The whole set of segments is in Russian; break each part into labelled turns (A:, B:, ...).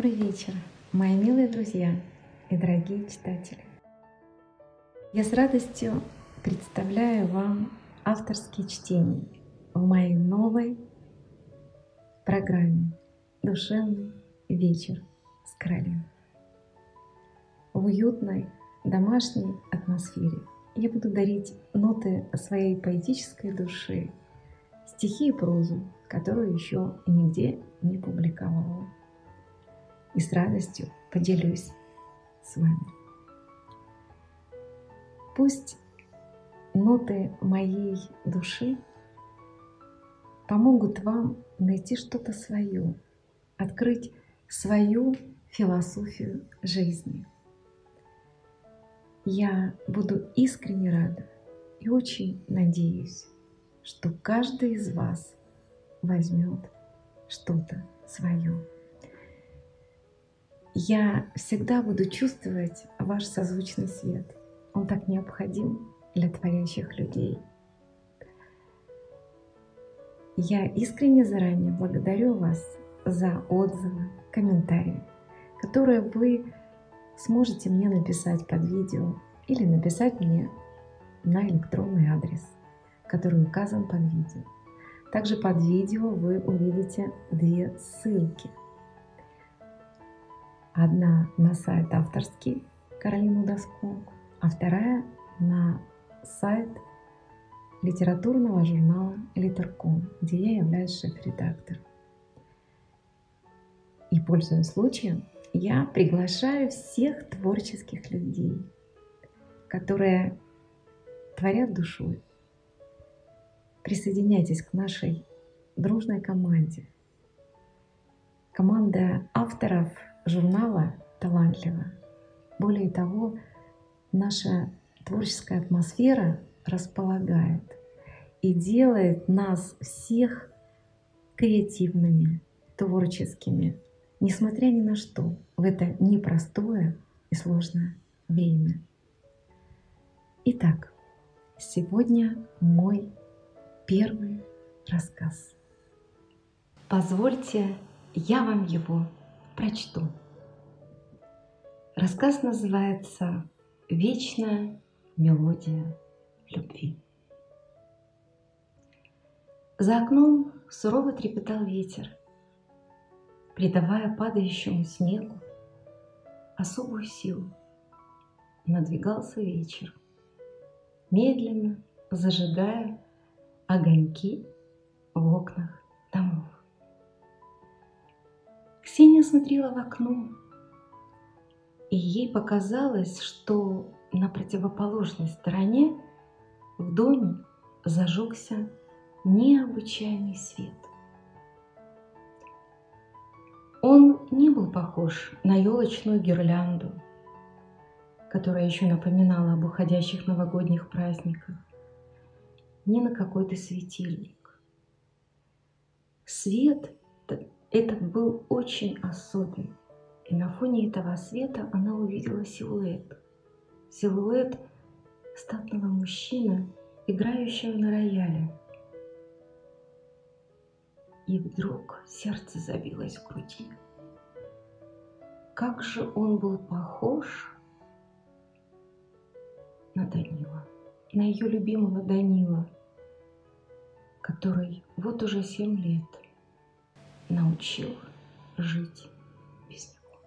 A: Добрый вечер, мои милые друзья и дорогие читатели. Я с радостью представляю вам авторские чтения в моей новой программе «Душевный вечер с королем». В уютной домашней атмосфере я буду дарить ноты своей поэтической души, стихи и прозу, которую еще нигде не публиковала и с радостью поделюсь с вами. Пусть ноты моей души помогут вам найти что-то свое, открыть свою философию жизни. Я буду искренне рада и очень надеюсь, что каждый из вас возьмет что-то свое я всегда буду чувствовать ваш созвучный свет. Он так необходим для творящих людей. Я искренне заранее благодарю вас за отзывы, комментарии, которые вы сможете мне написать под видео или написать мне на электронный адрес, который указан под видео. Также под видео вы увидите две ссылки – Одна на сайт авторский Каролину Доску, а вторая на сайт литературного журнала «Литерком», где я являюсь шеф-редактором. И, пользуясь случаем, я приглашаю всех творческих людей, которые творят душой. Присоединяйтесь к нашей дружной команде. Команда авторов – журнала талантливо. Более того, наша творческая атмосфера располагает и делает нас всех креативными, творческими, несмотря ни на что, в это непростое и сложное время. Итак, сегодня мой первый рассказ. Позвольте, я вам его прочту. Рассказ называется «Вечная мелодия любви». За окном сурово трепетал ветер, придавая падающему снегу особую силу. Надвигался вечер, медленно зажигая огоньки в окнах Ксения смотрела в окно, и ей показалось, что на противоположной стороне в доме зажегся необычайный свет. Он не был похож на елочную гирлянду, которая еще напоминала об уходящих новогодних праздниках, ни на какой-то светильник. Свет этот был очень особенный. И на фоне этого света она увидела силуэт. Силуэт статного мужчины, играющего на рояле. И вдруг сердце забилось в груди. Как же он был похож на Данила, на ее любимого Данила, который вот уже семь лет – научил жить без него.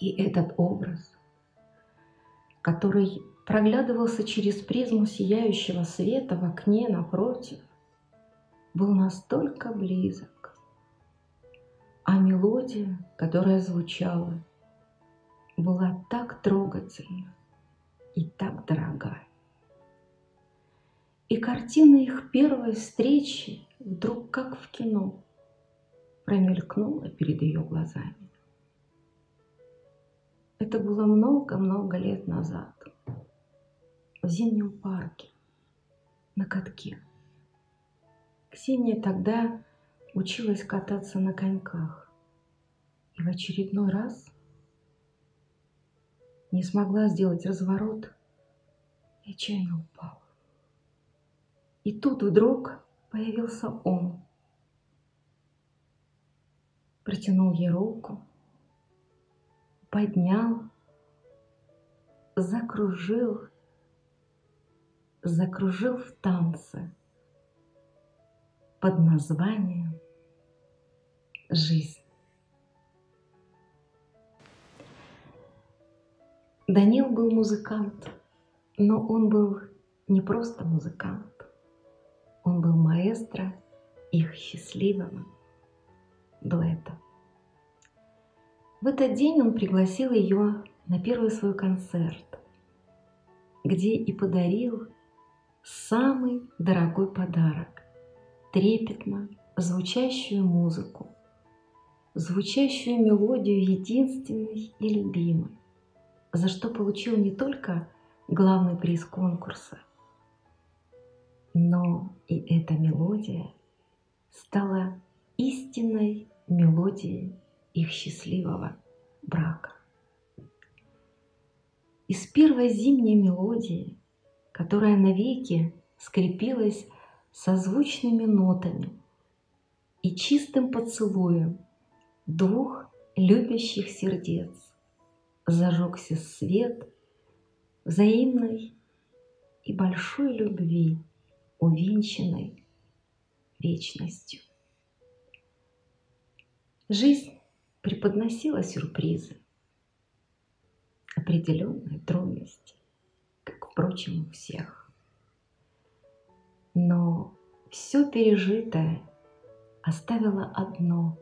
A: И этот образ, который проглядывался через призму сияющего света в окне напротив, был настолько близок, а мелодия, которая звучала, была так трогательна и так дорогая. И картина их первой встречи вдруг как в кино промелькнуло перед ее глазами. Это было много-много лет назад, в зимнем парке, на катке. Ксения тогда училась кататься на коньках и в очередной раз не смогла сделать разворот и отчаянно упала. И тут вдруг появился он – протянул ей руку, поднял, закружил, закружил в танце под названием «Жизнь». Данил был музыкант, но он был не просто музыкант, он был маэстро их счастливого дуэта. В этот день он пригласил ее на первый свой концерт, где и подарил самый дорогой подарок – трепетно звучащую музыку, звучащую мелодию единственной и любимой, за что получил не только главный приз конкурса, но и эта мелодия стала истинной мелодией их счастливого брака. Из первой зимней мелодии, которая навеки скрепилась созвучными нотами и чистым поцелуем двух любящих сердец, зажегся свет взаимной и большой любви, увенчанной вечностью. Жизнь преподносила сюрпризы, определенные трудности, как, впрочем, у всех. Но все пережитое оставило одно,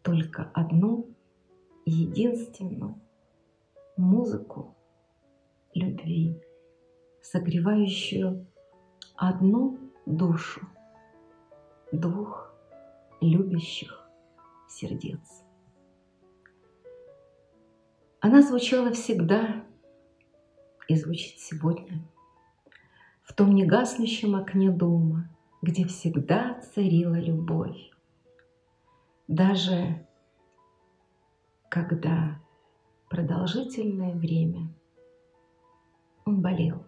A: только одну единственную музыку любви, согревающую одну душу двух любящих сердец. Она звучала всегда и звучит сегодня в том негаснущем окне дома, где всегда царила любовь. Даже когда продолжительное время он болел.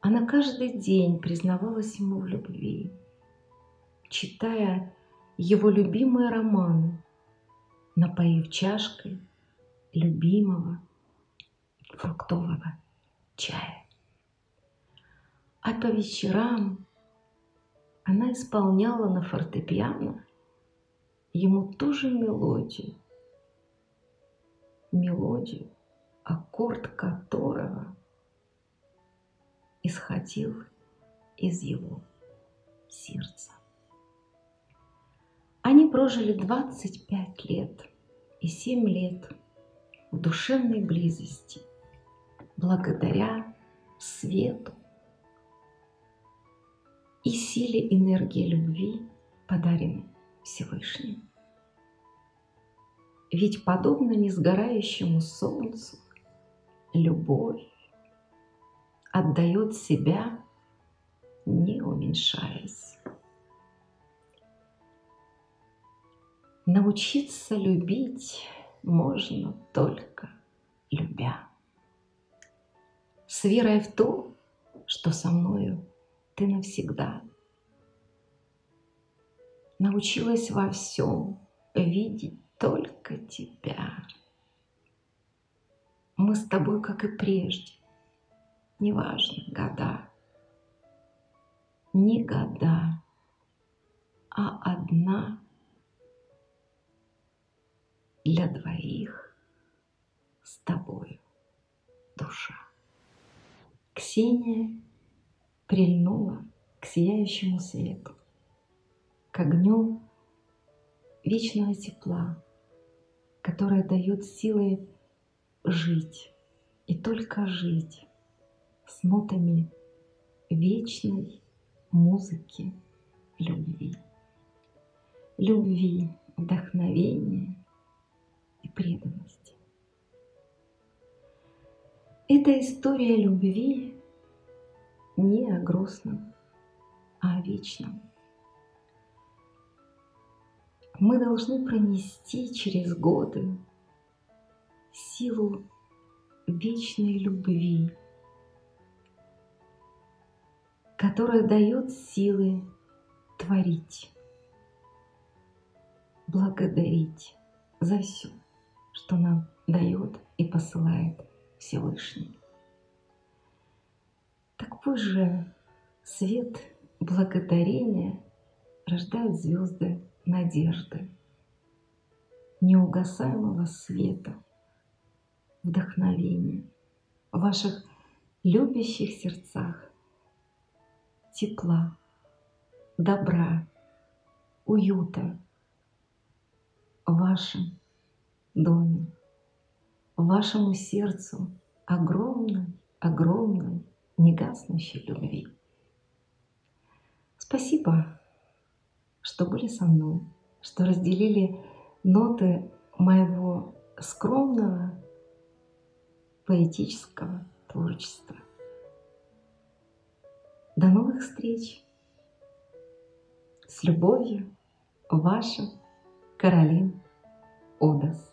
A: Она каждый день признавалась ему в любви, читая его любимые романы, напоив чашкой любимого фруктового чая. А по вечерам она исполняла на фортепиано ему ту же мелодию, мелодию, аккорд которого исходил из его сердца. Прожили 25 лет и 7 лет в душевной близости, благодаря свету и силе энергии любви, подаренной Всевышним. Ведь подобно несгорающему солнцу, любовь отдает себя, не уменьшаясь. Научиться любить можно только любя. С верой в то, что со мною ты навсегда. Научилась во всем видеть только тебя. Мы с тобой, как и прежде, неважно, года, не года, а одна для двоих с тобою душа. Ксения прильнула к сияющему свету, к огню вечного тепла, которое дает силы жить и только жить с нотами вечной музыки любви. Любви, вдохновения преданности. Это история любви не о грустном, а о вечном. Мы должны пронести через годы силу вечной любви, которая дает силы творить, благодарить за все, что нам дает и посылает Всевышний. Так пусть свет благодарения рождает звезды надежды, неугасаемого света, вдохновения в ваших любящих сердцах, тепла, добра, уюта в вашем доме, вашему сердцу огромной, огромной, негаснущей любви. Спасибо, что были со мной, что разделили ноты моего скромного поэтического творчества. До новых встреч! С любовью, ваша Каролин Одас.